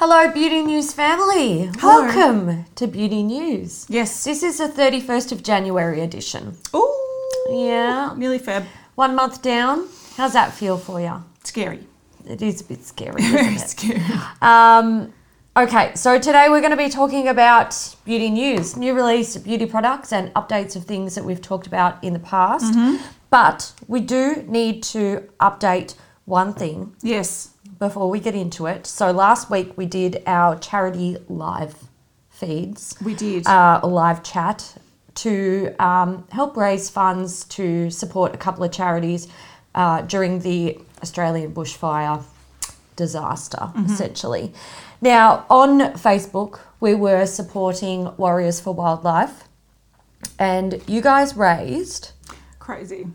Hello, Beauty News family. Welcome to Beauty News. Yes. This is the 31st of January edition. Ooh, Yeah. nearly Feb. One month down. How's that feel for you? Scary. It is a bit scary, Very isn't it? scary. Um, okay, so today we're going to be talking about beauty news, new release beauty products, and updates of things that we've talked about in the past. But we do need to update one thing Yes. Before we get into it. So last week we did our charity live feeds, We did. uh, a live chat to um, help raise funds to support a couple of charities uh, during the Australian bushfire disaster, essentially. Now, on Facebook, we were supporting Warriors for Wildlife, and you guys raised Crazy.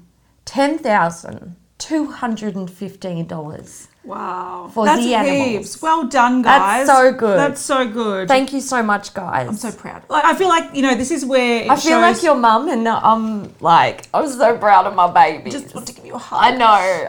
$10,215. Wow. For That's the animals. heaps. Well done, guys. That's so good. That's so good. Thank you so much, guys. I'm so proud. Like I feel like you know this is where it I feel like shows- your mum, and I'm like, I'm so proud of my baby. just want to give you a hug. I know,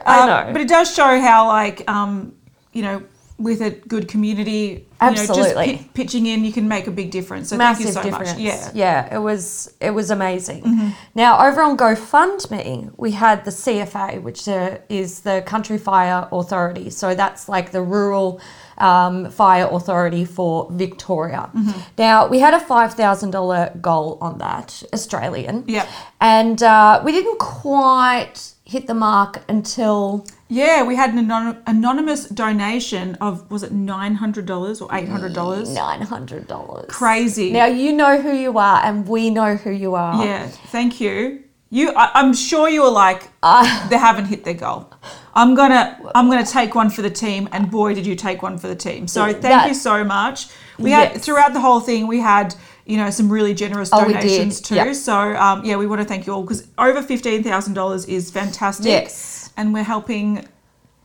I Um, know. But it does show how like um you know with a good community, you know, Absolutely. just pi- pitching in, you can make a big difference. So massive thank you so difference. much. Yeah. Mm-hmm. yeah, it was it was amazing. Now over on GoFundMe, we had the CFA, which uh, is the Country Fire Authority. So that's like the rural um, fire authority for Victoria. Mm-hmm. Now we had a five thousand dollar goal on that Australian. Yeah, and uh, we didn't quite hit the mark until Yeah, we had an anon- anonymous donation of was it nine hundred dollars or eight hundred dollars? nine hundred dollars. Crazy. Now you know who you are, and we know who you are. Yeah, thank you. You, I, I'm sure you were like, ah. they haven't hit their goal. I'm gonna, I'm gonna take one for the team, and boy, did you take one for the team. So thank That- you so much. We had throughout the whole thing, we had, you know, some really generous Oh, donations too. Yep. So um, yeah, we want to thank you all because over fifteen thousand dollars is fantastic. Yes. and we're helping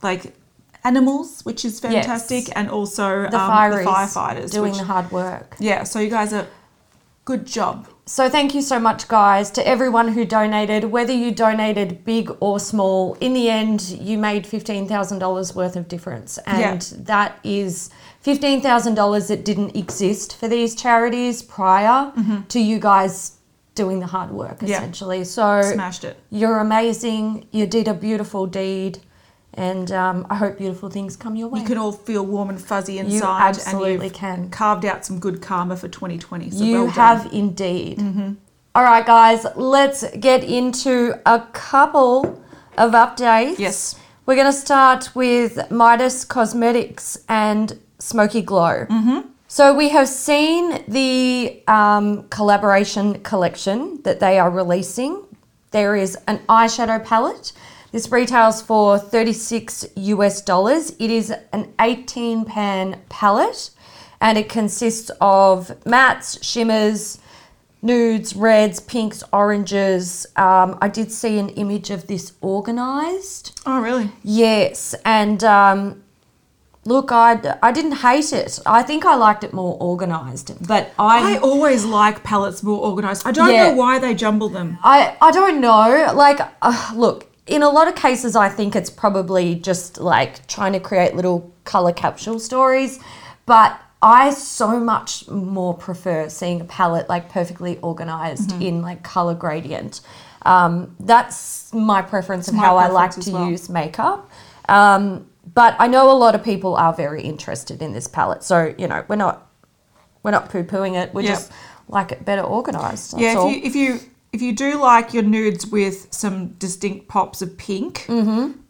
like animals, which is fantastic, Yes. and also The, um, the firefighters doing which- the hard work. yeah, so you guys are good job. So thank you so much, guys, to everyone who donated. Whether you donated big or small, in the end, you made fifteen thousand dollars worth of difference, and that is fifteen thousand dollars that didn't exist for these charities prior to you guys doing the hard work, Mm-hmm. Yeah. essentially. So Smashed it. You're amazing. You did a beautiful deed, and um, I hope beautiful things come your way. You can all feel warm and fuzzy inside. absolutely and you've can. Carved out some good karma for 2020. So you well have indeed. All right, guys, let's get into a couple of updates. Yes. We're going to start with Midas Cosmetics and Smoky Glow. Mm-hmm. So we have seen the um, collaboration collection that they are releasing. There is an eyeshadow palette. This retails for 36 US dollars. It is an 18 pan palette and it consists of mattes, shimmers, nudes, reds, pinks, oranges. Um, I did see an image of this organized. Oh, really? Yes, and um, look, I, I didn't hate it. I think I liked it more organized, but I I always like palettes more organized. I don't Yeah. know why they jumble them. I, I don't know. Like, uh, look, in a lot of cases, I think it's probably just like trying to create little color capsule stories, but I so much more prefer seeing a palette like perfectly organized Mm-hmm. in like color gradient. Um, that's my preference of my how I like preference to as well. use makeup. Um, but I know a lot of people are very interested in this palette, so you know we're not we're not poo pooing it. We Yeah. just like it better organized. Yeah, all. if you, if you if you do like your nudes with some distinct pops of pink,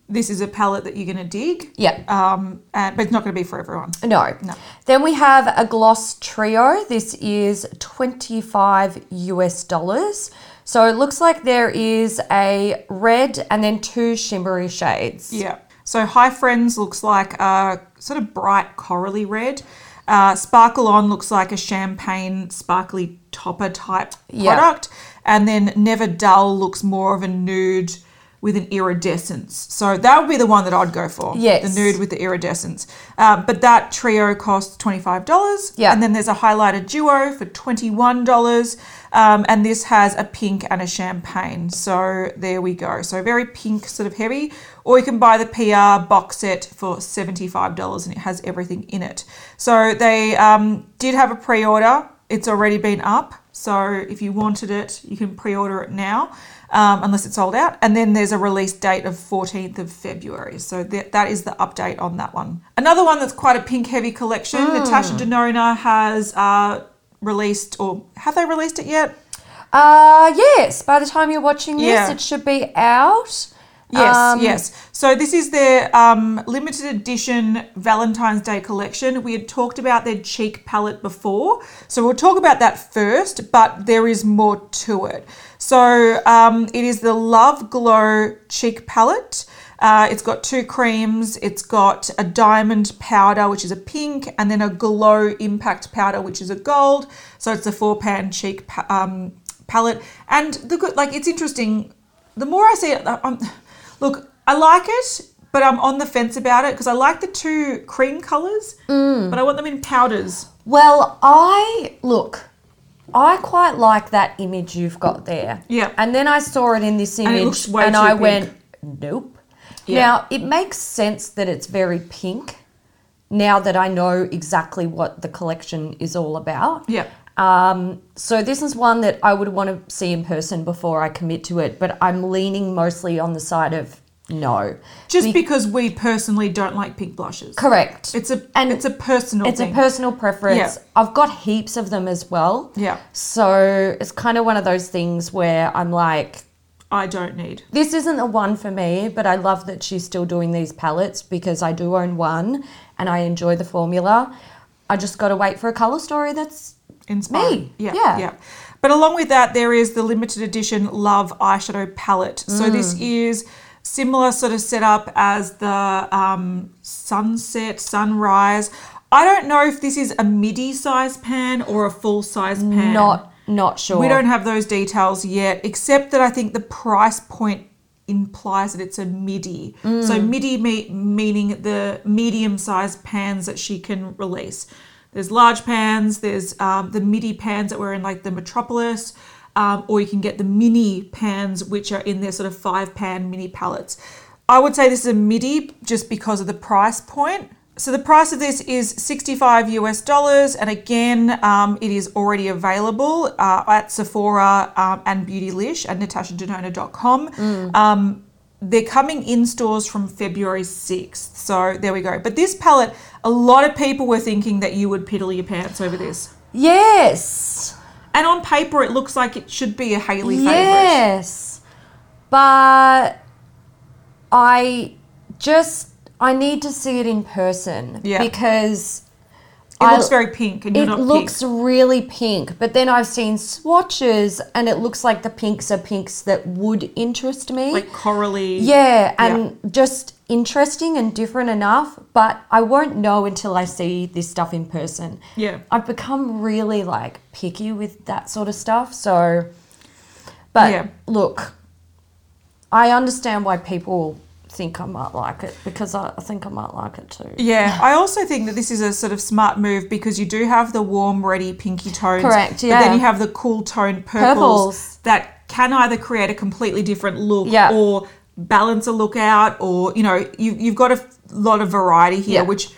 this is a palette that you're going to dig. Mm-hmm. Yeah. Um, and, but it's not going to be for everyone. No. No. Then we have a gloss trio. This is 25 US dollars. So it looks like there is a red and then two shimmery shades. Yeah. So High Friends looks like a sort of bright corally red. Uh, Sparkle On looks like a champagne sparkly topper type product. And then Never Dull looks more of a nude with an iridescence. So that would be the one that I'd go for. Yes. The nude with the iridescence. Um, but that trio costs $25. Yeah. And then there's a highlighter duo for $21. Um, and this has a pink and a champagne. So there we go. So very pink, sort of heavy. Or you can buy the PR box set for $75 and it has everything in it. So they um, did have a pre order. It's already been up. So if you wanted it, you can pre order it now. Um, unless it's sold out. And then there's a release date of 14th of February. So that, that is the update on that one. Another one that's quite a pink heavy collection, Natasha Denona has uh, released, or have they released it yet? Uh, yes. By the time you're watching this, Yeah. it should be out. Yes, Um, yes. So this is their um, limited edition Valentine's Day collection. We had talked about their cheek palette before, so we'll talk about that first. But there is more to it. So um, it is the Love Glow cheek palette. Uh, it's got two creams. It's got a diamond powder, which is a pink, and then a glow impact powder, which is a gold. So it's a four pan cheek pa- um, palette. And the good, like, it's interesting. The more I see it, I'm, look, I like it, but I'm on the fence about it because I like the two cream colors, but I want them in powders. Well, I look. I quite like that image you've got there. Yeah. And then I saw it in this image, and too I pink. went, nope. Yeah. Now it makes sense that it's very pink. Now that I know exactly what the collection is all about. Yeah. Um, so this is one that I would want to see in person before I commit to it, but I'm leaning mostly on the side of no. Just Be- because we personally don't like pink blushes. correct. It's a And it's a personal It's thing. a personal preference. Yeah. I've got heaps of them as well. Yeah. So it's kind of one of those things where I'm like, I don't need. this isn't the one for me, but I love that she's still doing these palettes because I do own one and I enjoy the formula. I just got to wait for a color story that's Inspired. Me, Yeah, yeah. yeah. But along with that, there is the limited edition Love eyeshadow palette. So this Mm. is similar sort of setup as the um, Sunset Sunrise. I don't know if this is a midi size pan or a full size pan. not not sure. We don't have those details yet, except that I think the price point implies that it's a midi. Mm. So midi me- meaning the medium sized pans that she can release. There's large pans. There's um, the midi pans that were in like the Metropolis, um, or you can get the mini pans, which are in their sort of five pan mini palettes. I would say this is a midi just because of the price point. So the price of this is 65 US dollars, and again, um, it is already available uh, at Sephora um, and Beautylish at natashadenona.com. Um, they're coming in stores from February 6th. So there we go. But this palette, a lot of people were thinking that you would piddle your pants over this. Yes. And on paper, it looks like it should be a Haley favorite. Yes. But I just I need to see it in person Yeah. because It I- looks very pink, and you're it not looks pink. really pink, but then I've seen swatches and it looks like the pinks are pinks that would interest me. like corally. yeah, and just interesting and different enough, but I won't know until I see this stuff in person. Yeah. I've become really like picky with that sort of stuff, so but Yeah. look, I understand why people think I might like it because I, I think I might like it too. Yeah, I also think that this is a sort of smart move because you do have the warm, ready pinky tones. Correct, But yeah. then you have the cool toned purples, Purples. that can either create a completely different look Yeah. or balance a look out, or, you know, you, you've got a lot of variety here, Yeah. which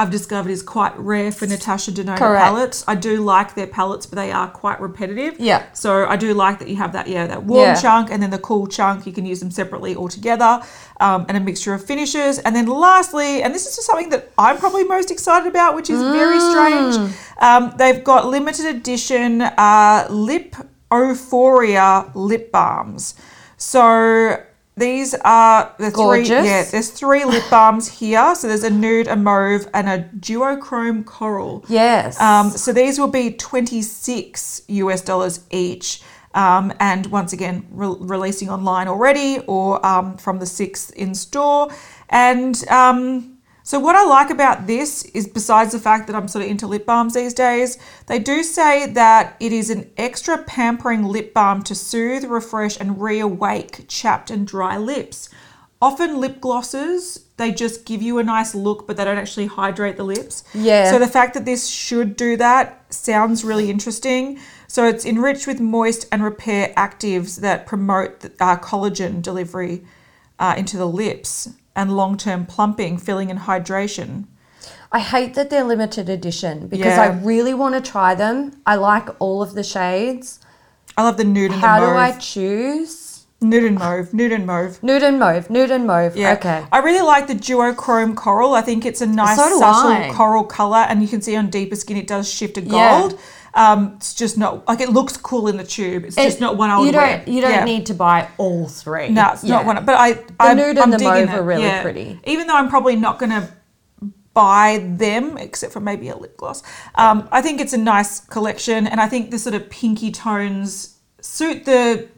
I've discovered is quite rare for Natasha Denona Correct. palettes. I do like their palettes, but they are quite repetitive. Yeah. So I do like that you have that, yeah, that warm Yeah. chunk and then the cool chunk. You can use them separately or together, um, and a mixture of finishes. And then lastly, and this is just something that I'm probably most excited about, which is very Mm. strange. Um, they've got limited edition uh, lip euphoria lip balms. So these are the three. Gorgeous. Yeah, there's three lip balms here. So there's a nude, a mauve, and a duochrome coral. Yes. Um, so these will be 26 US dollars each. Um, and once again, re- releasing online already or um, from the 6th in store. And um, so, what I like about this is, besides the fact that I'm sort of into lip balms these days, they do say that it is an extra pampering lip balm to soothe, refresh, and reawake chapped and dry lips. Often, lip glosses they just give you a nice look, but they don't actually hydrate the lips. Yeah. So the fact that this should do that sounds really interesting. So it's enriched with moist and repair actives that promote uh, collagen delivery uh, into the lips and long-term plumping, filling, and hydration. I hate that they're limited edition because Yeah. I really want to try them. I like all of the shades. I love the nude and How the do. I choose? Nude and mauve. Nude and mauve. Nude and mauve, nude and mauve. Yeah. Okay. I really like the duochrome coral. I think it's a nice So subtle I. coral color, and you can see on deeper skin it does shift to Yeah. Um, it's just not like it looks cool in the tube. It's just not one I would you don't, wear. You don't Yeah. need to buy all three. No, it's not Yeah. one. But I, the I'm, nude and I'm the digging mauve it. are really yeah. pretty. Even though I'm probably not going to buy them, except for maybe a lip gloss. Um, I think it's a nice collection, and I think the sort of pinky tones suit the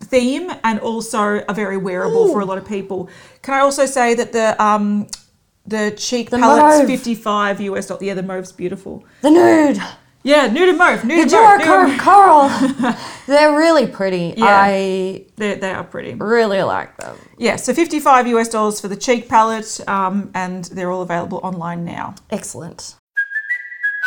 theme and also are very wearable for a lot of people. Can I also say that the um, the cheek The palette's mauve. 55 US dollars. Yeah, the mauve's beautiful. The nude. Yeah, nude and mauve. Nude The and mauve. nude and duochrome mauve. coral. They're really pretty. Yeah. I They, they are pretty. really like them. Yeah, so 55 US dollars for the cheek palette, um, and they're all available online now. Excellent.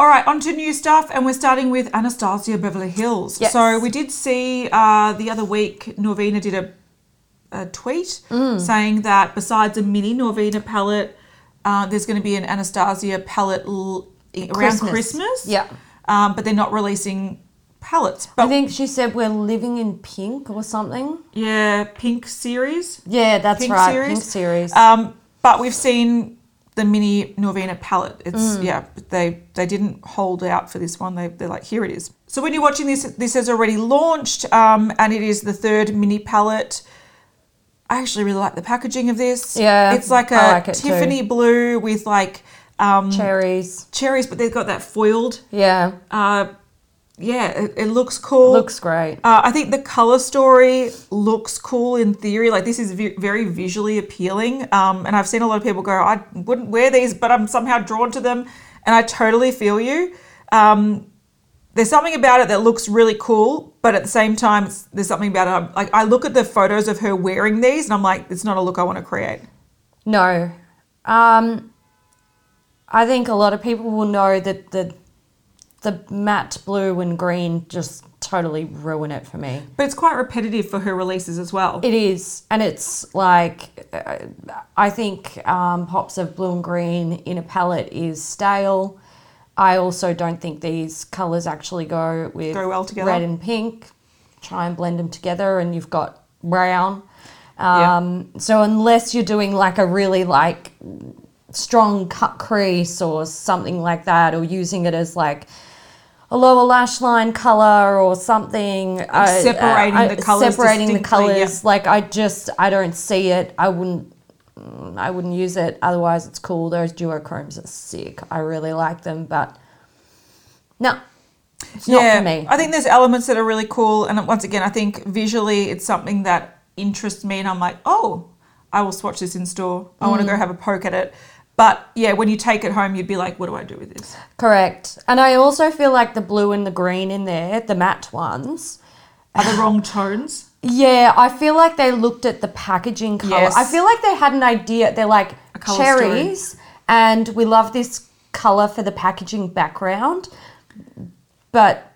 All right, on to new stuff, and we're starting with Anastasia Beverly Hills. Yes. So we did see uh, the other week, Norvina did a, a tweet Mm. saying that besides a mini Norvina palette, uh, there's going to be an Anastasia palette l- around Christmas. Yeah. Um, but they're not releasing palettes. But I think she said we're living in pink or something. yeah, Pink series. Yeah, that's Pink right. series. Pink series. Um, but we've seen the mini Norvina palette. It's Mm. yeah, they they didn't hold out for this one. They they're like here it is. So when you're watching this, this has already launched, um, and it is the third mini palette. I actually really like the packaging of this. Yeah, it's like a like it too. Tiffany blue with like um, Cherries. cherries, but they've got that foiled. Yeah. Uh, yeah, it, it looks cool. Looks great. Uh, I think the color story looks cool in theory. Like this is vi- very visually appealing, um, and I've seen a lot of people go, "I wouldn't wear these," but I'm somehow drawn to them, and I totally feel you. Um, there's something about it that looks really cool, but at the same time, there's something about it. I'm- Like I look at the photos of her wearing these, and I'm like, it's not a look I want to create. No. Um, I think a lot of people will know that the the matte blue and green just totally ruin it for me. But it's quite repetitive for her releases as well. It is, and it's like uh, I think um, pops of blue and green in a palette is stale. I also don't think these colors actually go with Go well together. red and pink. Try and blend them together, and you've got brown. Yeah. Um, So unless you're doing like a really like strong cut crease or something like that, or using it as like a lower lash line color or something, uh, separating uh, the colours separating the distinctly, yeah. colors. Like I just I don't see it. I wouldn't. mm, I wouldn't use it. Otherwise, it's cool. Those duochromes are sick. I really like them, but no, it's not for me. I think there's elements that are really cool, and once again, I think visually it's something that interests me, and I'm like, oh, I will swatch this in store. I want to go Mm. have a poke at it. But yeah, when you take it home, you'd be like, what do I do with this? Correct. And I also feel like the blue and the green in there, the matte ones. Are the wrong tones? Yeah, I feel like they looked at the packaging color. Yes. I feel like they had an idea. They're like cherries, and we love this color for the packaging background. But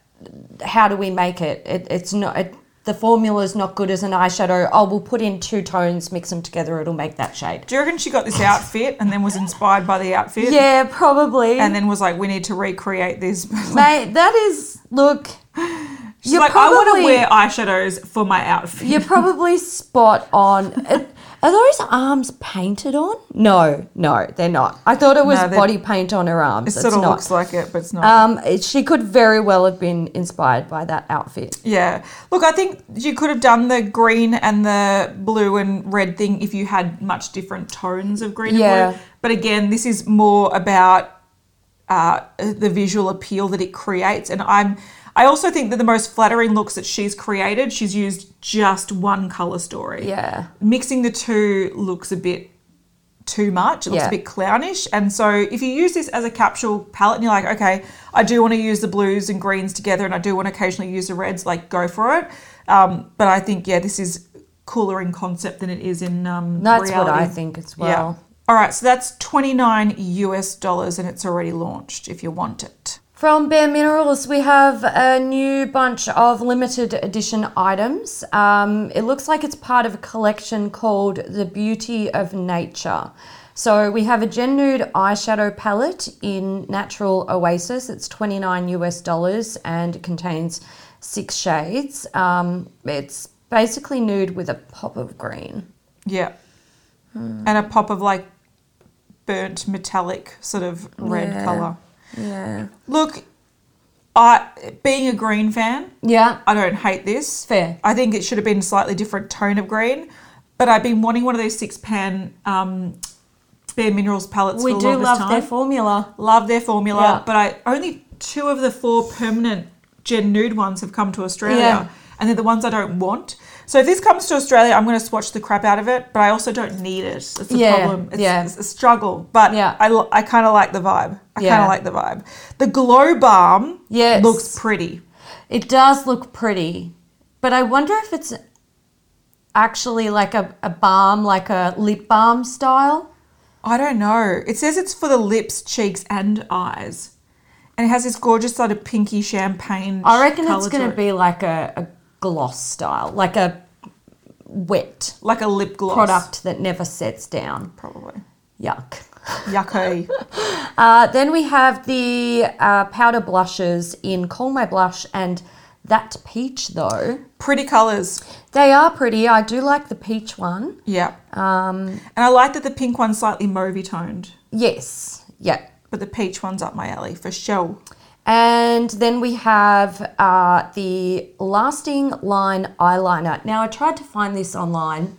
how do we make it? it it's not. It, the formula is not good as an eyeshadow. Oh, we'll put in two tones, mix them together. It'll make that shade. Do you reckon she got this outfit and then was inspired by the outfit? Yeah, probably. And then was like, we need to recreate this. Mate, that is look. She's You're like, I want to wear eyeshadows for my outfit. You're probably spot on. are those arms painted on? No, no, they're not. I thought it was No, they're- body paint on her arms. it It's sort of not. looks like it, but it's not. Um, it- she could very well have been inspired by that outfit. Yeah. Look, I think you could have done the green and the blue and red thing if you had much different tones of green Yeah. and blue. But again, this is more about uh, the visual appeal that it creates. And I'm I also think that the most flattering looks that she's created, she's used just one color story. Yeah. Mixing the two looks a bit too much. It looks Yeah. a bit clownish. And so if you use this as a capsule palette and you're like, okay, I do want to use the blues and greens together and I do want to occasionally use the reds, like go for it. Um, but I think, yeah, this is cooler in concept than it is in um, That's reality. what I think as well. Yeah. All right, so that's 29 US dollars and it's already launched if you want it. From Bare Minerals, we have a new bunch of limited edition items. Um, it looks like it's part of a collection called The Beauty of Nature. So we have a Gen Nude eyeshadow palette in Natural Oasis. It's 29 US dollars and it contains six shades. Um, it's basically nude with a pop of green. Yeah. Hmm. And a pop of like burnt metallic sort of red Yeah. color. Yeah. Look, I being a green fan, Yeah. I don't hate this. Fair. I think it should have been a slightly different tone of green, but I've been wanting one of those six pan um, Bare Minerals palettes We do love time. their formula. love their formula, Yeah. but I only two of the four permanent Gen Nude ones have come to Australia, Yeah. and they're the ones I don't want. So if this comes to Australia, I'm going to swatch the crap out of it, but I also don't need it. It's a Yeah, problem. It's, yeah. it's a struggle, but Yeah. I, I kind of like the vibe. I kind of like the vibe. The Glow Balm Yes. looks pretty. It does look pretty, but I wonder if it's actually like a, a balm, like a lip balm style. I don't know. It says it's for the lips, cheeks, and eyes. And it has this gorgeous sort of pinky champagne. I reckon it's going to to it. be like a, a gloss style, like a wet like a lip gloss product that never sets down. Probably. Yuck. Yucky. Uh, then we have the uh, powder blushes in Call My Blush and That Peach, though. pretty colours. They are pretty. I do like the peach one. Yeah. Um, And I like that the pink one's slightly mauvey toned, yes. Yeah. but the peach one's up my alley for sure. And then we have uh, the Lasting Line Eyeliner. Now, I tried to find this online,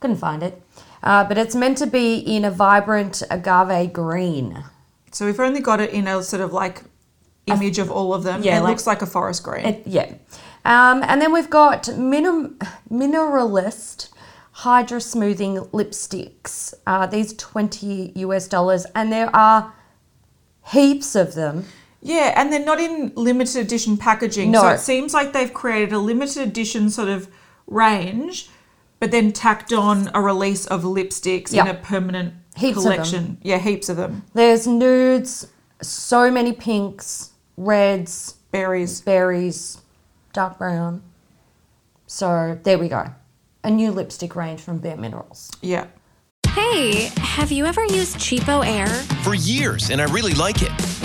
couldn't find it, uh, but it's meant to be in a vibrant agave green. So we've only got it in a sort of like image of all of them. yeah, it like- looks like a forest green. It, yeah. Um, and then we've got minim- Mineralist Hydra Smoothing Lipsticks. Uh, these 20 US dollars, and there are heaps of them. Yeah, and they're not in limited edition packaging. No. So it seems like they've created a limited edition sort of range, but then tacked on a release of lipsticks Yeah. in a permanent Heaps of them. collection. Yeah, heaps of them. There's nudes, so many pinks, reds, Berries. berries, dark brown. So there we go. A new lipstick range from Bare Minerals. Yeah. Hey, have you ever used Cheapo Air? For years, and I really like it.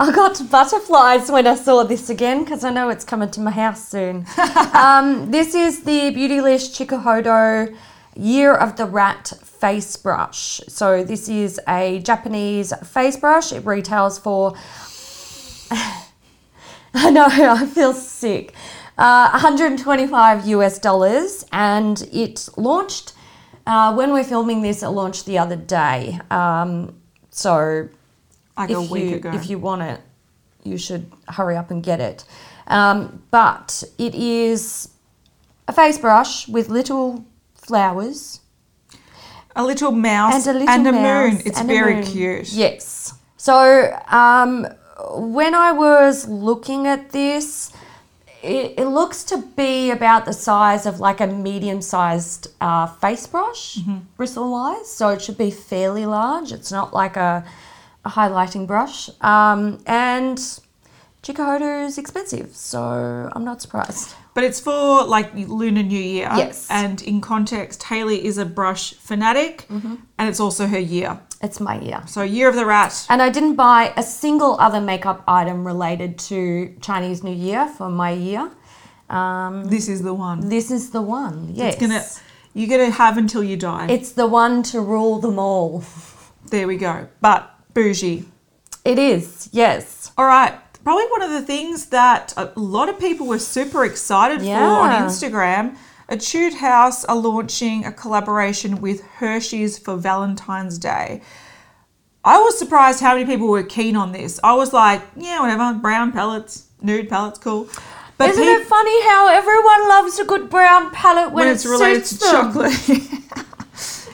I got butterflies when I saw this again because I know it's coming to my house soon. um, this is the Beautylish Chikuhodo Year of the Rat face brush. So this is a Japanese face brush. It retails for I know, I feel sick. Uh, 125 US dollars, and it launched uh, when we're filming this. It launched the other day. Um, so Like if a week you, ago. if you want it, you should hurry up and get it. Um, but it is a face brush with little flowers a little mouse and a little mouse moon. It's and a very moon. cute. Yes. So um, when I was looking at this, it, it looks to be about the size of like a medium-sized uh, face brush, bristle-wise. So it should be fairly large. It's not like a, a highlighting brush. Um, and Chikuhodo is expensive, so I'm not surprised. But it's for like Lunar New Year. Yes. And in context, Haley is a brush fanatic and it's also her year. It's my year. So, Year of the Rat. And I didn't buy a single other makeup item related to Chinese New Year for my year. Um, This is the one. this is the one. Yes. It's gonna you're gonna have until you die. It's the one to rule them all. there we go. But bougie. It is, yes. All right. Probably one of the things that a lot of people were super excited for on Yeah. Instagram. Etude House are launching a collaboration with Hershey's for Valentine's Day. I was surprised how many people were keen on this. I was like, yeah, whatever, brown palettes, nude palettes, cool. But Isn't it funny how everyone loves a good brown palette when, when it it's related to them? chocolate.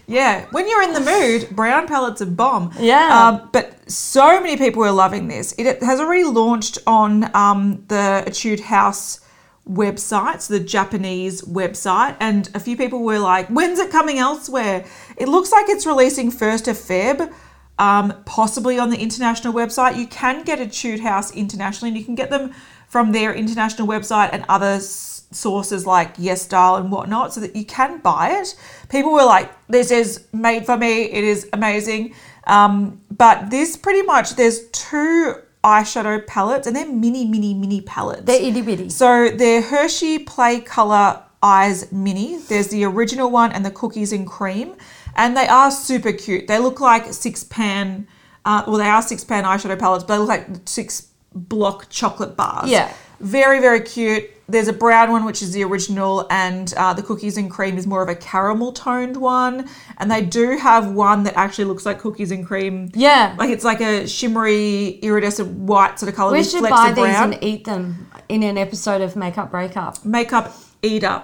yeah, when you're in the mood, brown palettes are bomb. Yeah. Um, but so many people are loving this. It has already launched on um, the Etude House website, so the Japanese website, and a few people were like, "When's it coming elsewhere?" It looks like it's releasing first of Feb. Um, possibly on the international website. You can get a Etude House internationally, and you can get them from their international website and other s- sources like Yes YesStyle and whatnot, so that you can buy it. People were like, "This is made for me. It is amazing." Um, but this pretty much there's two eyeshadow palettes, and they're mini, mini, mini palettes. They're itty bitty. So they're Hershey Play Color Eyes Mini. There's the original one and the cookies and cream, and they are super cute. They look like six pan. Uh, well, they are six pan eyeshadow palettes, but they look like six block chocolate bars. Yeah. Very, very cute. There's a brown one, which is the original, and uh, the cookies and cream is more of a caramel toned one. And they do have one that actually looks like cookies and cream. Yeah. Like it's like a shimmery, iridescent white sort of color we should buy these and eat them in an episode of Makeup Breakup. makeup eater.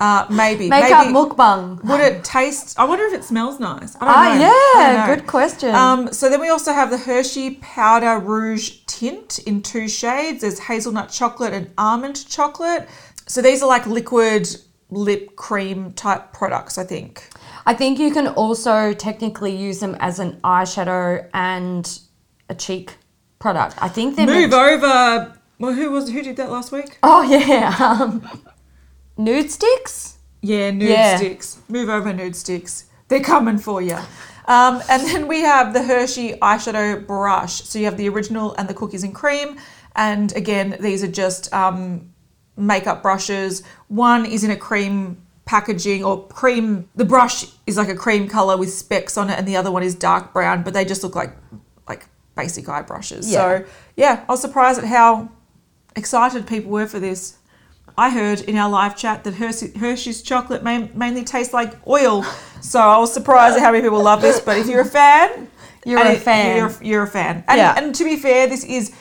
Uh, maybe. Makeup maybe. mukbang. Would it taste? I wonder if it smells nice. I don't Ah, know. Yeah, don't know. good question. Um, so then we also have the Hershey Powder Rouge tint in two shades. There's hazelnut chocolate and almond chocolate. So these are like liquid lip cream type products, I think. I think you can also technically use them as an eyeshadow and a cheek product. I think they're Move meant- over. Well, who was who did that last week? Oh yeah, um, nude sticks. Yeah, nude Yeah. sticks. Move over, nude sticks. They're coming for you. Um, and then we have the Hershey eyeshadow brush. So you have the original and the cookies and cream. And again, these are just um, makeup brushes. One is in a cream packaging or cream. The brush is like a cream color with specks on it, and the other one is dark brown. But they just look like like basic eye brushes. Yeah. So yeah, I was surprised at how excited people were for this. I heard in our live chat that Hershey, Hershey's chocolate main, mainly tastes like oil. So I was surprised at how many people love this. But if you're a fan, You're a it- fan. You're, you're a fan. And, Yeah. and to be fair, this is,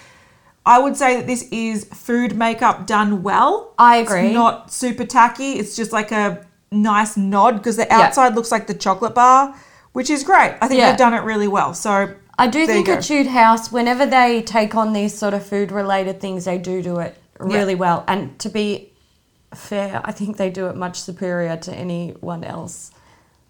I would say that this is food makeup done well. I agree. It's not super tacky. It's just like a nice nod because the Yeah. outside looks like the chocolate bar, which is great. I think Yeah. they've done it really well. So I do think go. Etude House, whenever they take on these sort of food related things, they do do it really well. And to be fair, I think they do it much superior to anyone else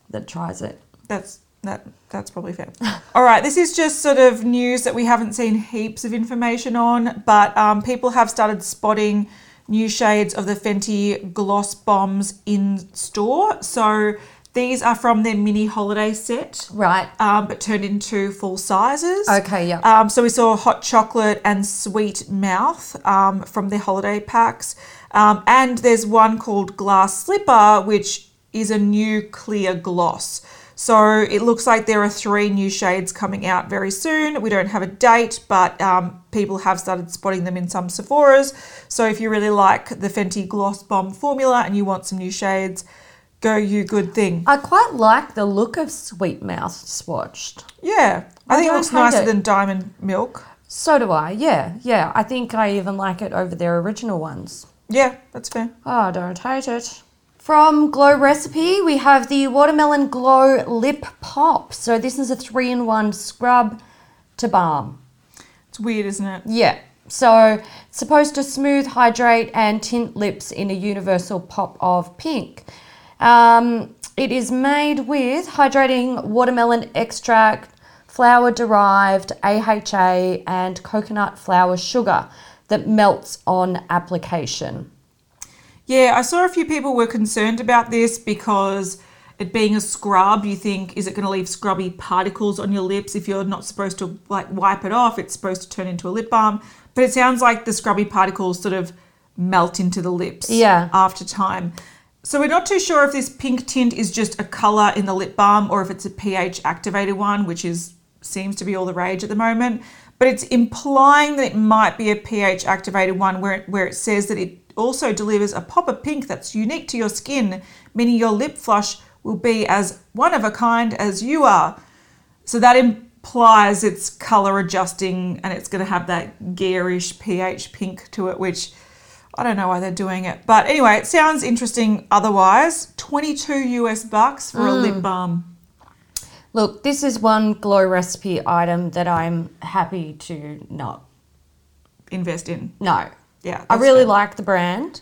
that tries it. That's that that's probably fair. All right, this is just sort of news that we haven't seen heaps of information on, but um, people have started spotting new shades of the Fenty Gloss Bombs in store. So these are from their mini holiday set, Right. um, but turned into full sizes. Okay, yeah. Um, so we saw hot chocolate and sweet mouth um, from their holiday packs. Um, and there's one called Glass Slipper, which is a new clear gloss. So it looks like there are three new shades coming out very soon. We don't have a date, but um, people have started spotting them in some Sephora's. So if you really like the Fenty Gloss Bomb formula and you want some new shades, go you good thing. I quite like the look of Sweet Mouth swatched. Yeah, I, I think it looks nicer it. than Diamond Milk. So do I. Yeah, yeah. I think I even like it over their original ones. Yeah, that's fair. Oh, I don't hate it. From Glow Recipe, we have the Watermelon Glow Lip Pop. So this is a three-in-one scrub to balm. It's weird, isn't it? Yeah, So it's supposed to smooth, hydrate, and tint lips in a universal pop of pink. Um, it is made with hydrating watermelon extract, flower derived AHA, and coconut flower sugar that melts on application. Yeah, I saw a few people were concerned about this because it being a scrub, you think, is it going to leave scrubby particles on your lips if you're not supposed to like wipe it off? It's supposed to turn into a lip balm. But it sounds like the scrubby particles sort of melt into the lips Yeah. after time. So we're not too sure if this pink tint is just a color in the lip balm or if it's a pH activated one, which is seems to be all the rage at the moment. But it's implying that it might be a pH activated one where it, where it says that it also delivers a pop of pink that's unique to your skin, meaning your lip flush will be as one of a kind as you are. So that implies it's color adjusting and it's going to have that garish pH pink to it, which I don't know why they're doing it. But anyway, it sounds interesting otherwise. 22 US bucks for a lip balm. Look, this is one glow recipe item that I'm happy to not. Invest in. No. Yeah. I really fair. like the brand,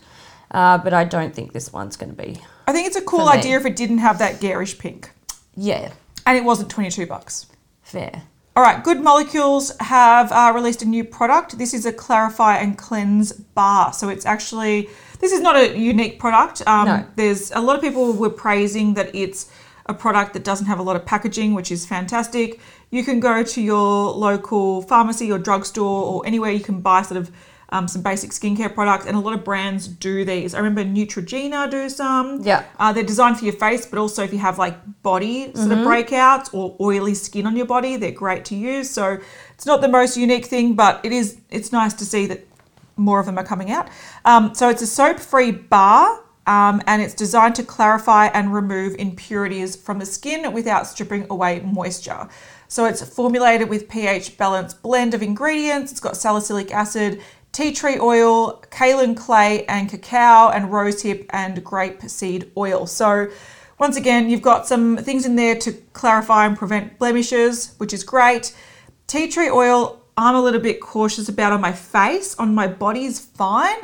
uh, but I don't think this one's going to be. I think it's a cool idea if it didn't have that garish pink. Yeah, And it wasn't 22 bucks. fair. All right, Good Molecules have uh, released a new product. This is a clarify and cleanse bar. So it's actually this is not a unique product. Um, No. There's a lot of people were praising that it's a product that doesn't have a lot of packaging, which is fantastic. You can go to your local pharmacy or drugstore or anywhere you can buy sort of um, some basic skincare products, and a lot of brands do these. I remember Neutrogena do some. Yeah. Uh, they're designed for your face, but also if you have like body sort Mm-hmm. of breakouts or oily skin on your body, they're great to use. So it's not the most unique thing, but it is. It's nice to see that more of them are coming out. Um, so it's a soap-free bar. Um, and it's designed to clarify and remove impurities from the skin without stripping away moisture. So it's formulated with pH balanced blend of ingredients. It's got salicylic acid, tea tree oil, kaolin clay, and cacao, and rosehip and grape seed oil. So once again, you've got some things in there to clarify and prevent blemishes, which is great. Tea tree oil, I'm a little bit cautious about on my face. On my body is fine,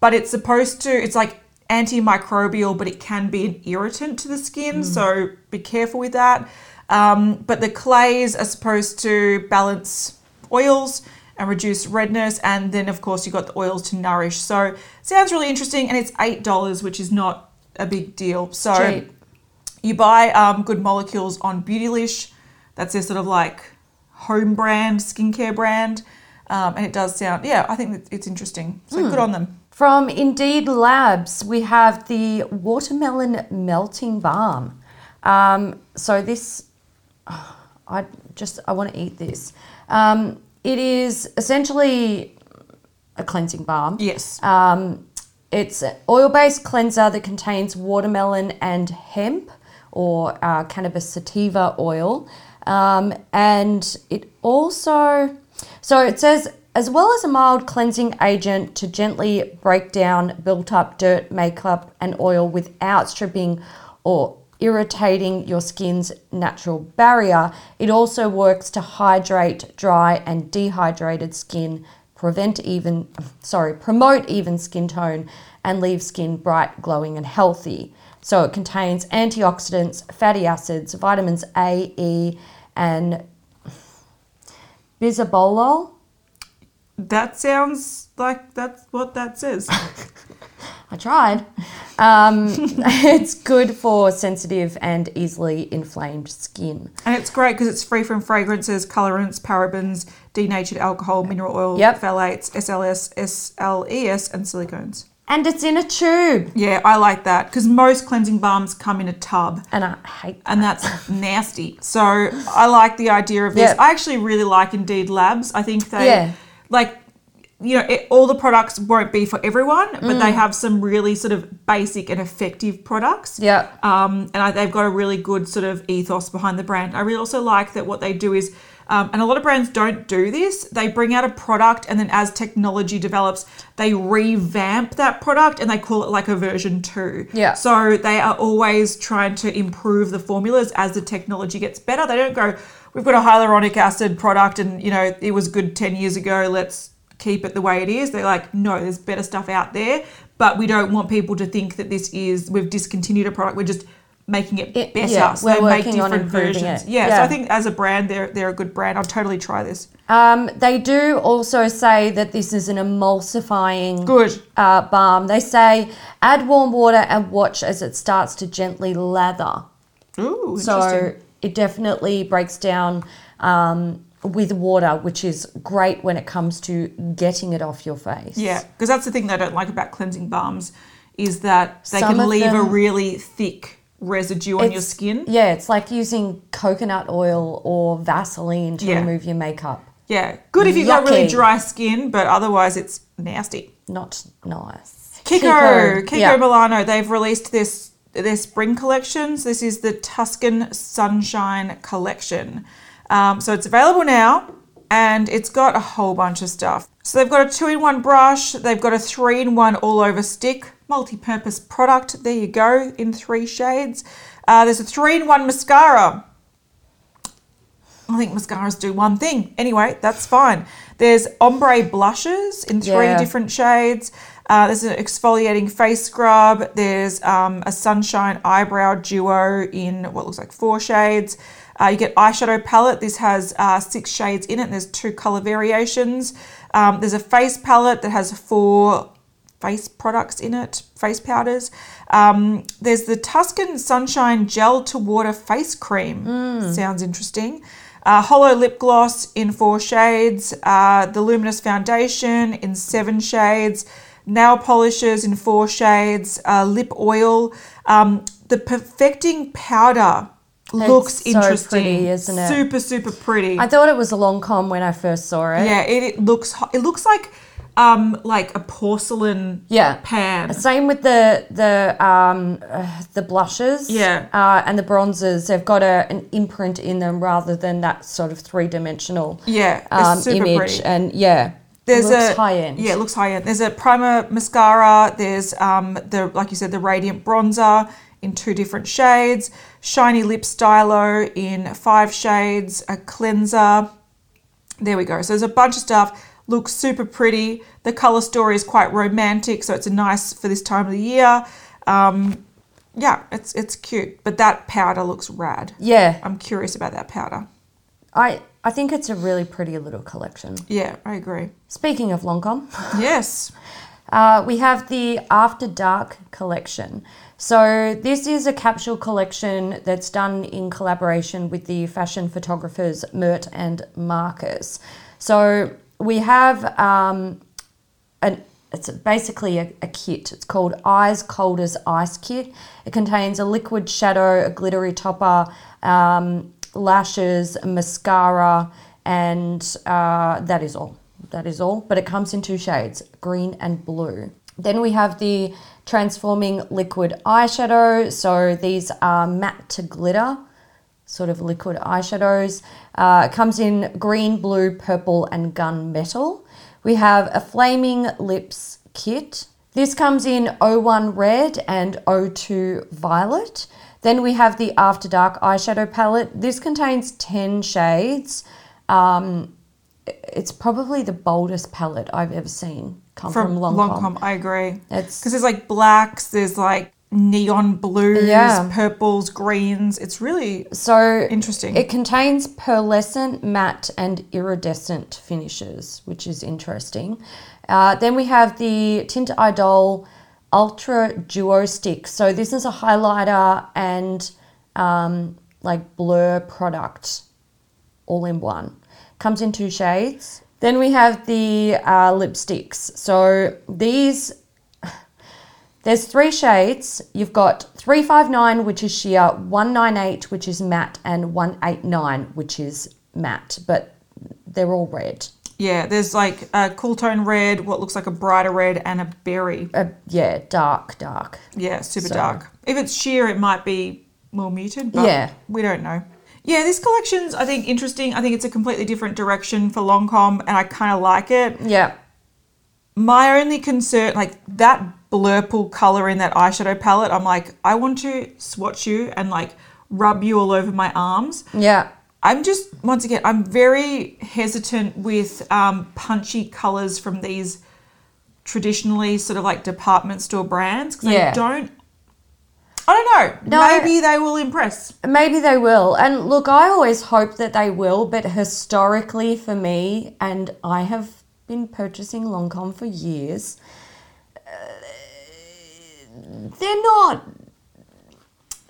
but it's supposed to, it's like antimicrobial, but it can be an irritant to the skin. So be careful with that. Um, but the clays are supposed to balance oils and reduce redness. And then, of course, you've got the oils to nourish. So sounds really interesting. And it's $8, which is not a big deal. So Cheap. you buy um, Good Molecules on Beautylish. That's their sort of like home brand, skincare brand. Um, and it does sound, yeah, I think it's interesting. So good on them. From Indeed Labs, we have the watermelon melting balm. Um, so this, I just I want to eat this. Um, it is essentially a cleansing balm. Yes. Um, it's an oil-based cleanser that contains watermelon and hemp or uh, cannabis sativa oil, um, and it also so it says as well as a mild cleansing agent to gently break down built-up dirt, makeup, and oil without stripping or irritating your skin's natural barrier. It also works to hydrate dry and dehydrated skin prevent even sorry promote even skin tone and leave skin bright glowing and healthy so it contains antioxidants fatty acids vitamins a e and bisabolol That sounds like that's what that says. i tried um, it's good for sensitive and easily inflamed skin and it's great because it's free from fragrances, colorants, parabens, denatured alcohol, mineral oil, Yep. phthalates, SLS, SLES, and silicones. and it's in a tube Yeah, I like that because most cleansing balms come in a tub. and i hate and that's nasty. So I like the idea of this. Yeah. I actually really like Indeed Labs. I think they Yeah. like you know it, all the products won't be for everyone, but Mm. they have some really sort of basic and effective products. Yeah. Um, and I, they've got a really good sort of ethos behind the brand. I really also like that what they do is. Um, and a lot of brands don't do this. They bring out a product, and then as technology develops, they revamp that product and they call it like a version two. Yeah. So they are always trying to improve the formulas as the technology gets better. They don't go, we've got a hyaluronic acid product and, you know, it was good 10 years ago, let's keep it the way it is. They're like, no, there's better stuff out there, but we don't want people to think that this is we've discontinued a product. We're just making it It- better. yeah, so we're they make different versions. it. Yeah, so I think as a brand, they're they're a good brand. I'll totally try this. Um, they do also say that this is an emulsifying Good. uh, balm. They say add warm water and watch as it starts to gently lather. Ooh, So it definitely breaks down um, with water, which is great when it comes to getting it off your face. Yeah, because that's the thing that I don't like about cleansing balms is that they Some can of leave a really thick residue on your It's- skin. Yeah, it's like using coconut oil or Vaseline to Yeah. remove your makeup. Yeah, good if you've got really Yucky. dry skin, but otherwise it's nasty. Not nice. Kiko, Kiko, yeah. Milano, they've released this their spring collections. This is the Tuscan Sunshine collection. Um, so it's available now and it's got a whole bunch of stuff. So they've got a two in one brush, they've got a three in one all over stick, multi purpose product. There you go, in three shades. Uh, there's a three in one mascara. I think mascaras do one thing. Anyway, that's fine. There's ombre blushes in three Yeah. different shades. Uh, there's an exfoliating face scrub. There's um, a sunshine eyebrow duo in what looks like four shades. Uh, you get eyeshadow palette. This has uh, six shades in it. And there's two color variations. Um, there's a face palette that has four face products in it, face powders. Um, there's the Tuscan Sunshine Gel to Water Face Cream. Sounds interesting. Uh, hollow lip gloss in four shades. Uh, the Luminous Foundation in seven shades. Nail polishes in four shades. Uh, lip oil. Um, the Perfecting Powder looks so interesting. pretty, isn't it? Super, super pretty. I thought it was a Lancôme when I first saw it. yeah, it, it looks. ho- It looks like um like a porcelain Yeah. pan. Same with the the um uh, the blushes. Yeah. Uh, and the bronzers. They've got a, an imprint in them rather than that sort of three dimensional. Yeah, Um, super image pretty. and yeah. There's it looks a high end. Yeah, it looks high end. There's a primer mascara. There's um the like you said the radiant bronzer in two different shades. Shiny lip stylo in five shades. A cleanser. There we go. So there's a bunch of stuff. Looks super pretty. The color story is quite romantic, so it's a nice for this time of the year. Um, yeah, it's it's cute. But that powder looks rad. Yeah. I'm curious about that powder. I I think it's a really pretty little collection. Yeah, I agree. Speaking of Lancôme, Yes. uh, we have the After Dark collection. So this is a capsule collection that's done in collaboration with the fashion photographers Mert and Marcus. So we have um, an it's basically a, a kit. It's called Eyes Cold as Ice Kit. It contains a liquid shadow, a glittery topper, um, lashes, mascara, and uh, that is all. That is all. But it comes in two shades, green and blue. Then we have the transforming liquid eyeshadow. So these are matte to glitter sort of liquid eyeshadows. Uh, comes in green, blue, purple, and gunmetal. We have a flaming lips kit. This comes in 01 red and 02 violet. Then we have the After Dark eyeshadow palette. This contains 10 shades. Um, it's probably the boldest palette I've ever seen come from, from Lancôme. Lancôme. I agree. It's- because there's like blacks, there's like neon blues, Yeah. purples, greens. It's really So Interesting. It contains pearlescent, matte, and iridescent finishes, which is interesting. Uh, then we have the Tint Idol Ultra Duo Stick. So this is a highlighter and um, like blur product all in one. Comes in two shades. Then we have the uh, lipsticks. So these there's three shades. You've got 359, which is sheer, 198, which is matte, and 189, which is matte, but they're all red. yeah. There's like a cool tone red, what looks like a brighter red, and a berry. Uh, yeah, dark, dark. Yeah, super So- dark. If it's sheer, it might be more muted, but Yeah. we don't know. Yeah, this collection's I think interesting. I think it's a completely different direction for Lancôme, and I kind of like it. Yeah, My only concern, like that blurple color in that eyeshadow palette, I'm like, I want to swatch you and like rub you all over my arms. yeah. I'm just once again, I'm very hesitant with um, punchy colors from these traditionally sort of like department store brands because Yeah. I don't. I don't know. No. Maybe they will impress. Maybe they will. And look, I always hope that they will, but historically for me, and I have been purchasing Lancôme for years, uh, they're not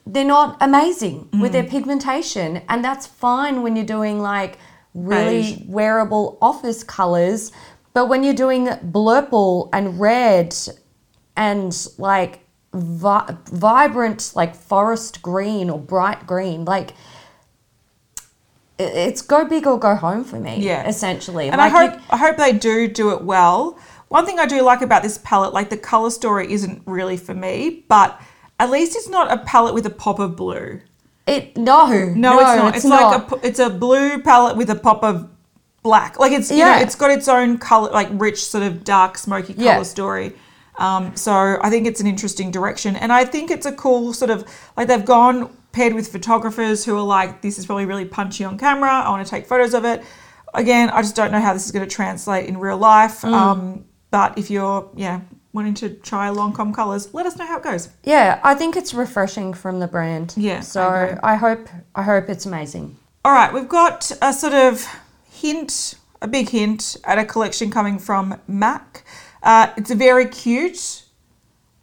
they're not amazing with their pigmentation and that's fine when you're doing like really Beige. wearable office colors but when you're doing blurple and red and like vi- vibrant like forest green or bright green like it's go big or go home for me Yeah. essentially And like I you- hope I hope they do do it well. One thing I do like about this palette, like the color story, isn't really for me, but at least it's not a palette with a pop of blue. it no No, it's not. It's, like a p- it's a blue palette with a pop of black. Like it's you know, Yeah. it's got its own color, like rich sort of dark smoky color Yeah. story. Um, so I think it's an interesting direction, and I think it's a cool sort of like they've gone paired with photographers who are like, this is probably really punchy on camera. I want to take photos of it. Again, I just don't know how this is going to translate in real life. Mm. Um, but if you're yeah wanting to try Lancôme colors, let us know how it goes. Yeah, I think it's refreshing from the brand. Yeah, I So agree. I, hope I hope it's amazing. All right, we've got a sort of hint, a big hint at a collection coming from MAC. Uh, it's very cute.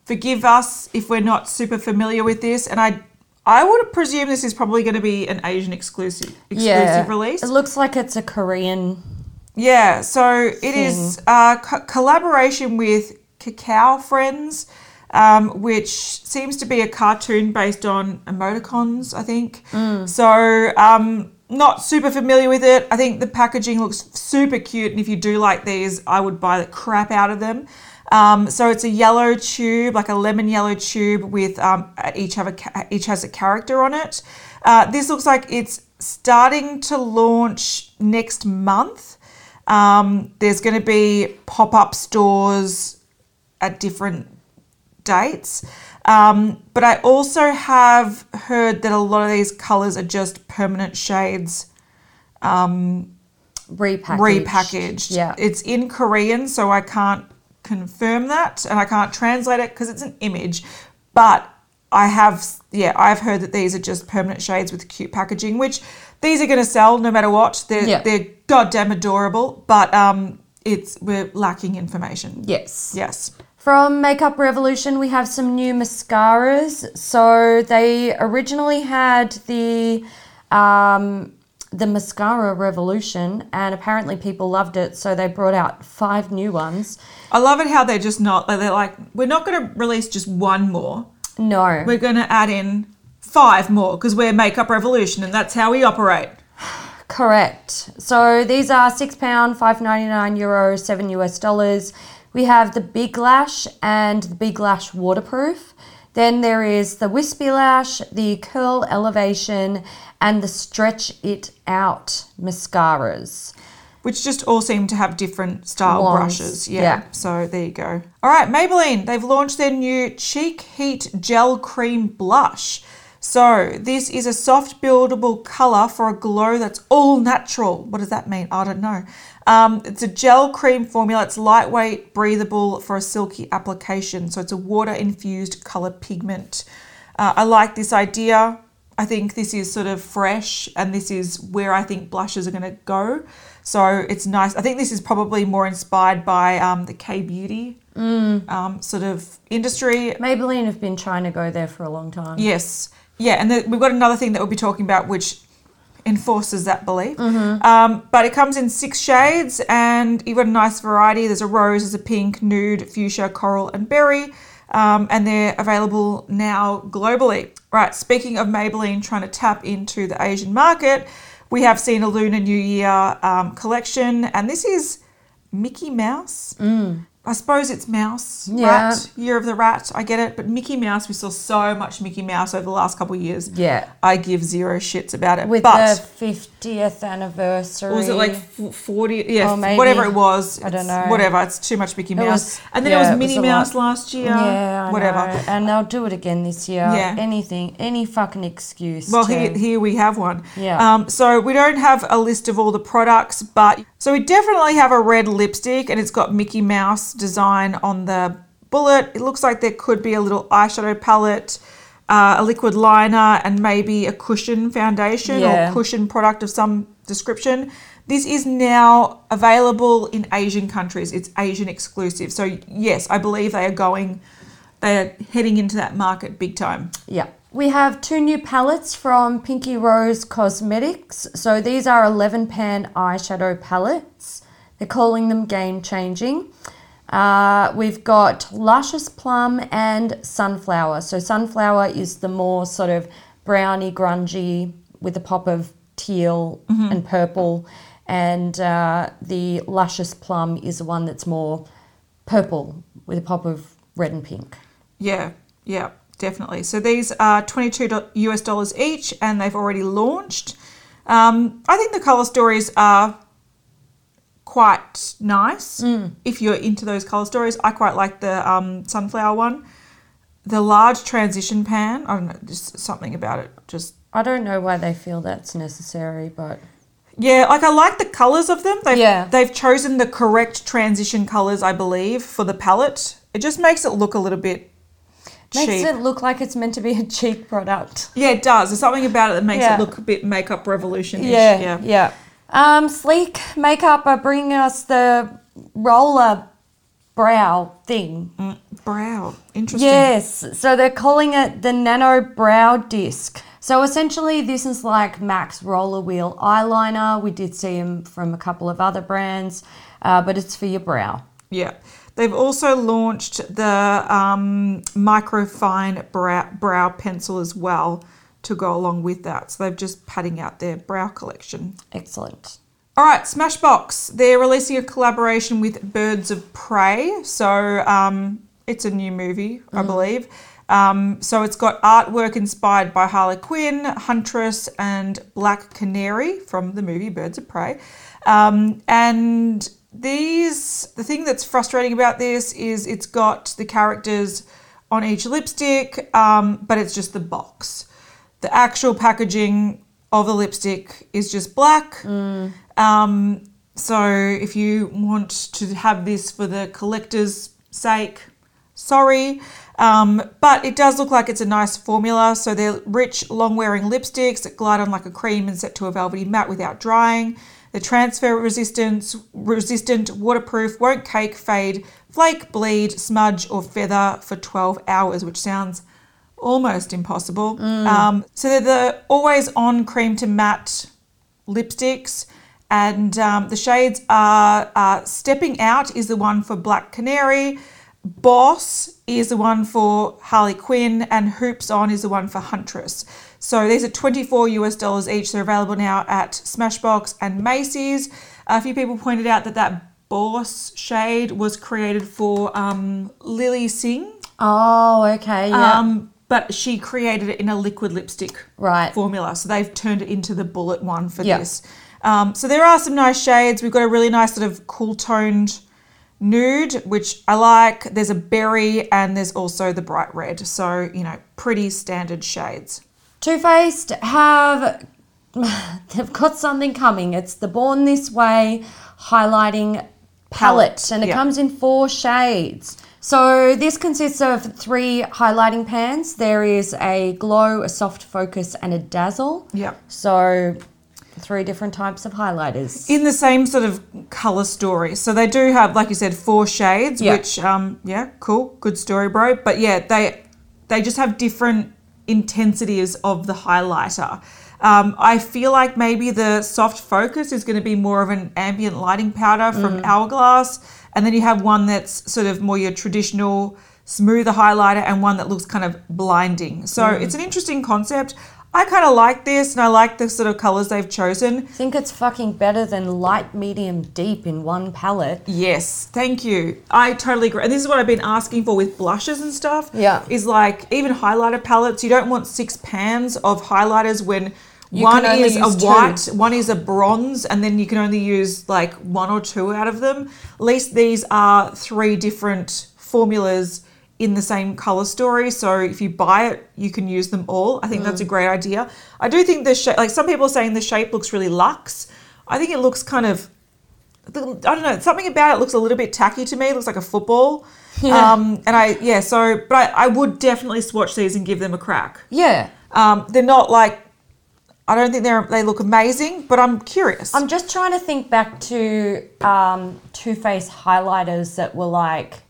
Forgive us if we're not super familiar with this, and I, I would presume this is probably going to be an Asian exclusive exclusive yeah, release. It looks like it's a Korean. Yeah, so it is a co- collaboration with Kakao Friends, um, which seems to be a cartoon based on emoticons, I think. So, um, not super familiar with it. I think the packaging looks super cute, and if you do like these, I would buy the crap out of them. Um, so it's a yellow tube, like a lemon yellow tube, with um, each have a each has a character on it. Uh, this looks like it's starting to launch next month. Um, there's going to be pop up stores at different dates. Um, but I also have heard that a lot of these colors are just permanent shades repackaged. repackaged. Yeah. It's in Korean, so I can't confirm that and I can't translate it because it's an image. But I have, yeah, I've heard that these are just permanent shades with cute packaging, which these are going to sell no matter what. They're, Yeah. they're goddamn adorable, but um, it's we're lacking information. yes. Yes. From Makeup Revolution, we have some new mascaras. So they originally had the um, the mascara revolution, and apparently people loved it. So they brought out five new ones. I love it how they're just not, they're like, we're not going to release just one more. No, We're going to add in five more because we're Makeup Revolution and that's how we operate. Correct. So these are six pound, five ninety nine euro, seven US dollars. We have the Big Lash and the Big Lash Waterproof. Then there is the Wispy Lash, the Curl Elevation, and the Stretch It Out mascaras. which just all seem to have different style Wands, brushes. Yeah. yeah. So there you go. All right, Maybelline, they've launched their new Cheek Heat Gel Cream Blush. So this is a soft buildable color for a glow that's all natural. What does that mean? I don't know. Um, it's a gel cream formula. It's lightweight, breathable for a silky application. So it's a water infused color pigment. Uh, I like this idea. I think this is sort of fresh and this is where I think blushes are going to go. So it's nice. I think this is probably more inspired by um, the K beauty um, sort of industry. Maybelline have been trying to go there for a long time. Yes. Yeah. And the, we've got another thing that we'll be talking about, which enforces that belief. Mm-hmm. Um, but it comes in six shades and you've got a nice variety. There's a rose, there's a pink, nude, fuchsia, coral, and berry. Um, and they're available now globally. Right, speaking of Maybelline trying to tap into the Asian market, we have seen a Lunar New Year um, collection, and this is Mickey Mouse I suppose it's mouse, Yeah. rat, year of the rat. I get it, but Mickey Mouse, we saw so much Mickey Mouse over the last couple of years. Yeah. I give zero shits about it. With but the 50th anniversary. Or was it like 40? Yeah, maybe. whatever it was. I don't know. Whatever. It's too much Mickey Mouse. was- and then yeah, it it was was Minnie a Mouse lot. last year. Yeah, I whatever. know. And they'll do it again this year. Yeah. Anything, any fucking excuse. Well, to- here, here we have one. Yeah. Um, so we don't have a list of all the products, but so we definitely have a red lipstick, and it's got Mickey Mouse design on the bullet. It looks like there could be a little eyeshadow palette, uh, a liquid liner, and maybe a cushion foundation Yeah. or cushion product of some description. This is now available in Asian countries. It's Asian exclusive. So yes, I believe they are going. They are heading into that market big time. Yeah. We have two new palettes from Pinky Rose Cosmetics. So these are 11 pan eyeshadow palettes. They're calling them game changing. Uh, we've got Luscious Plum and Sunflower. So Sunflower is the more sort of browny, grungy with a pop of teal and purple. And uh, the Luscious Plum is the one that's more purple with a pop of red and pink. Yeah, yeah, definitely. So these are 22 US dollars each and they've already launched. Um, I think the color stories are quite nice if you're into those color stories. I quite like the um, sunflower one. The large transition pan, I don't know, just something about it. Just I don't know why they feel that's necessary, but yeah, like I like the colors of them. They've, Yeah. they've chosen the correct transition colors, I believe, for the palette. It just makes it look a little bit makes cheap. it look like it's meant to be a cheap product. Yeah, it does. There's something about it that makes Yeah. it look a bit makeup revolution. Yeah, yeah. yeah. Um, Sleek Makeup are bringing us the roller brow thing. Brow, interesting. Yes, so they're calling it the Nano Brow Disc. So essentially, this is like MAC's Roller Wheel eyeliner. We did see them from a couple of other brands, uh, but it's for your brow. Yeah. They've also launched the um, microfine brow, brow pencil as well to go along with that. So they're just padding out their brow collection. Excellent. All right, Smashbox. They're releasing a collaboration with Birds of Prey. So um, it's a new movie, I believe. Um, so it's got artwork inspired by Harley Quinn, Huntress, and Black Canary from the movie Birds of Prey. Um, and these, the thing that's frustrating about this is it's got the characters on each lipstick, um, but it's just the box. The actual packaging of the lipstick is just black. Um, so if you want to have this for the collector's sake, sorry. Um, but it does look like it's a nice formula. So they're rich, long wearing lipsticks that glide on like a cream and set to a velvety matte without drying. They're transfer resistant, resistant, waterproof, won't cake, fade, flake, bleed, smudge, or feather for 12 hours, which sounds almost impossible. Um, so they're the always on cream to matte lipsticks. And um, the shades are uh, Stepping Out is the one for Black Canary, Boss is the one for Harley Quinn, and Hoops On is the one for Huntress. So these are 24 US dollars each. They're available now at Smashbox and Macy's. A few people pointed out that that Boss shade was created for um, Lilly Singh. Oh, okay. Yeah. Um, but she created it in a liquid lipstick Right. formula. So they've turned it into the bullet one for Yeah. this. Um, so there are some nice shades. We've got a really nice sort of cool toned nude, which I like. There's a berry and there's also the bright red. So, you know, pretty standard shades. Too Faced have they've got something coming. It's the Born This Way highlighting palette, and it yeah. comes in four shades. So this consists of three highlighting pans. There is a glow, a soft focus, and a dazzle. Yep. So three different types of highlighters. in the same sort of color story. So they do have, like you said, four shades, Yeah. which um yeah, cool, good story, bro. But yeah, they they just have different intensities of the highlighter. Um, I feel like maybe the soft focus is going to be more of an ambient lighting powder from Hourglass, and then you have one that's sort of more your traditional smoother highlighter and one that looks kind of blinding. So it's an interesting concept. I kind of like this, and I like the sort of colors they've chosen. I think it's fucking better than light, medium, deep in one palette. Yes, thank you. I totally agree. And this is what I've been asking for with blushes and stuff. Yeah. Is like even highlighter palettes, you don't want six pans of highlighters when You one is a two. white, one is a bronze, and then you can only use like one or two out of them. At least these are three different formulas in the same color story. So if you buy it, you can use them all. I think Mm. that's a great idea. I do think the shape, like some people are saying the shape looks really luxe. I think it looks kind of I don't know, something about it looks a little bit tacky to me. It looks like a football. Um, and I, yeah, so, but I, I would definitely swatch these and give them a crack. Yeah. Um, they're not like, I don't think they're, they look amazing, but I'm curious. I'm just trying to think back to um, Too Faced highlighters that were like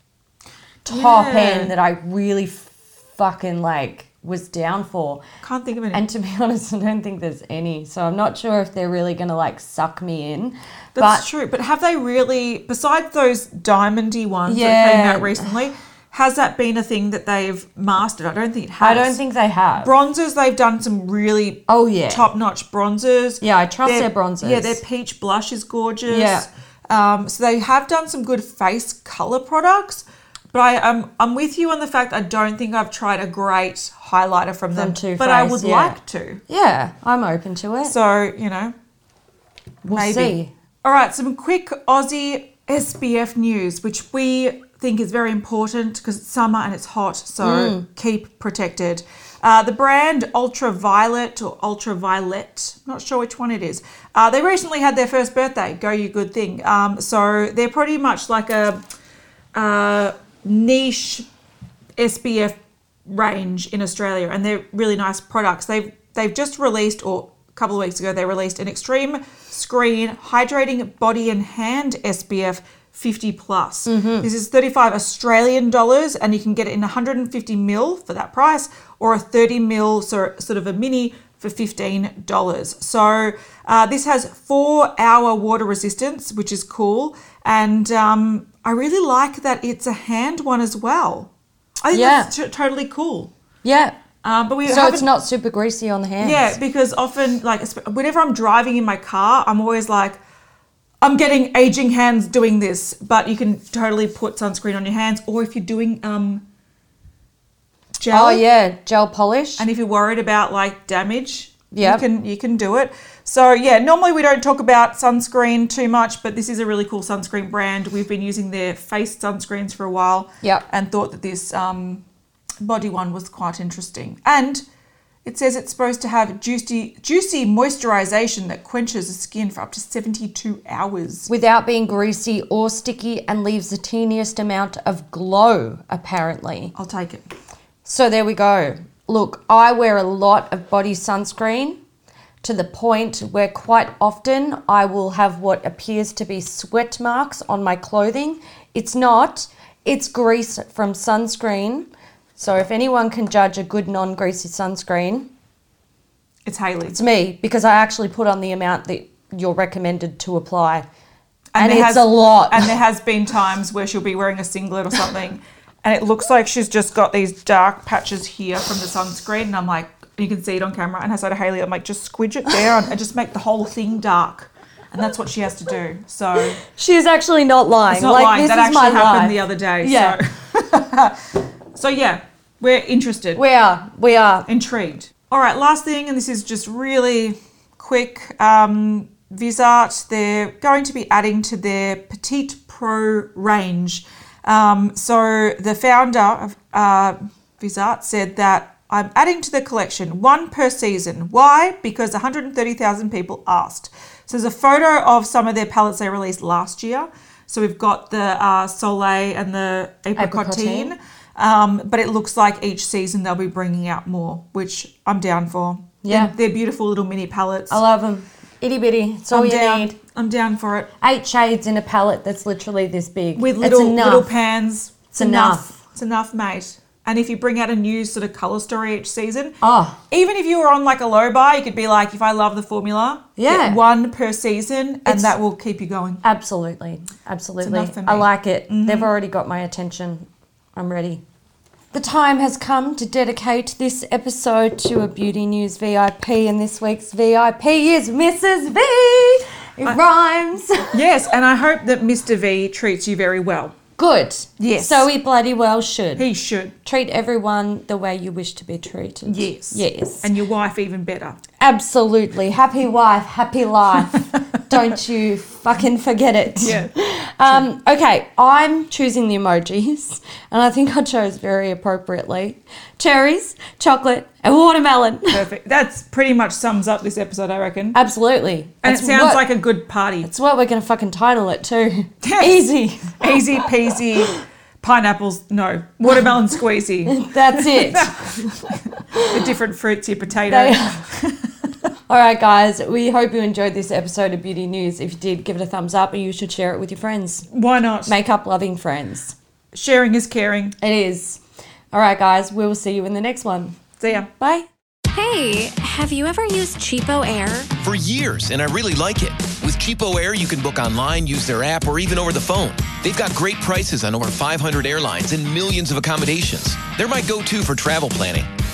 top Yeah. end that I really fucking like was down for. Can't think of any. And to be honest, I don't think there's any. So I'm not sure if they're really going to like suck me in. That's but true. But have they really, besides those diamondy ones that came out recently, has that been a thing that they've mastered? I don't think it has. I don't think they have. Bronzers, they've done some really Oh, yeah. top notch bronzers. Yeah, I trust Their- their bronzers. Yeah, their peach blush is gorgeous. Yeah. Um, so they have done some good face color products. But I, I'm, I'm with you on the fact I don't think I've tried a great highlighter from them. Too but I would yeah. like to. yeah, I'm open to it. So, you know, we'll maybe. see. All right, some quick Aussie SPF news, which we think is very important because it's summer and it's hot, so Hmm. keep protected. Uh, the brand Ultraviolet or Ultraviolet, not sure which one it is. Uh, they recently had their first birthday. Go you good thing. Um, so they're pretty much like a, uh niche SPF range in Australia, and they're really nice products. They've they've just released, or a couple of weeks ago, they released an extreme screen hydrating body and hand SPF 50 plus. Mm-hmm. This is 35 Australian dollars, and you can get it in 150 mil for that price, or a 30 mil, so sort of a mini for $15. So uh, this has four hour water resistance, which is cool. And um, I really like that it's a hand one as well. I think Yeah. that's t- totally cool. Yeah. Um, but we So it's not super greasy on the hands. yeah, because often, like, whenever I'm driving in my car, I'm always like, I'm getting aging hands doing this. But you can totally put sunscreen on your hands, or if you're doing um, gel. Oh yeah, gel polish. And if you're worried about like damage, Yep. you can you can do it. So yeah, normally we don't talk about sunscreen too much, but this is a really cool sunscreen brand. We've been using their face sunscreens for a while. Yep. And thought that this um, body one was quite interesting. And it says it's supposed to have juicy juicy moisturization that quenches the skin for up to 72 hours. without being greasy or sticky and leaves the teeniest amount of glow, apparently. I'll take it. So there we go. Look, I wear a lot of body sunscreen to the point where quite often I will have what appears to be sweat marks on my clothing. It's not, it's grease from sunscreen. So if anyone can judge a good non greasy sunscreen, It's Haley. it's me because I actually put on the amount that you're recommended to apply. And, there it's has- a lot. And there has been times where she'll be wearing a singlet or something, and it looks like she's just got these dark patches here from the sunscreen, and I'm like, you can see it on camera. And I said to Haley, I'm like, just squidge it down and just make the whole thing dark, and that's what she has to do. So She is actually not lying. it's not like lying. this That is my actually happened life. the other day. Yeah. So. so yeah, we're interested. We are. We are. intrigued. All right, last thing, and this is just really quick. Um, Viseart, they're going to be adding to their Petite Pro range. Um, so the founder of uh, Viseart said that I'm adding to the collection one per season. Why? Because 130,000 people asked. So there's a photo of some of their palettes they released last year. So we've got the uh, Soleil and the Apricotine. Apricotine. Um, but it looks like each season they'll be bringing out more, which I'm down for. Yeah. They're, they're beautiful little mini palettes. I love them. Itty bitty. It's all I'm you down. need. I'm down for it. Eight shades in a palette that's literally this big. With It's little enough. little pans. It's enough. It's enough, mate. And if you bring out a new sort of color story each season, Oh. even if you were on like a low bar, you could be like, if I love the formula, Yeah. get one per season, and It's- that will keep you going. Absolutely. Absolutely. I like it. They've mm-hmm. already got my attention. I'm ready. The time has come to dedicate this episode to a Beauty News VIP, and this week's VIP is Mrs. V. It rhymes. Yes, and I hope that Mr. V treats you very well. Good. Yes. So he bloody well should. He should. Treat everyone the way you wish to be treated. Yes. Yes. And your wife even better. Absolutely. Happy wife, happy life. Don't you fucking forget it. Yeah. Um, okay, I'm choosing the emojis, and I think I chose very appropriately cherries, chocolate, and watermelon. Perfect. That's pretty much sums up this episode, I reckon. Absolutely. And That's it sounds what- like a good party. It's what we're going to fucking title it too. Easy. Easy peasy. Pineapples, no. Watermelon squeezy. That's it. the different fruits, your potato. They- All right, guys, we hope you enjoyed this episode of Beauty News. If you did, give it a thumbs up, and you should share it with your friends. Why not? Makeup loving friends. Sharing is caring. It is. All right, guys, we will see you in the next one. See ya. Bye. Hey, have you ever used CheapOair? For years, and I really like it. With CheapOair, you can book online, use their app, or even over the phone. They've got great prices on over 500 airlines and millions of accommodations. They're my go to for travel planning.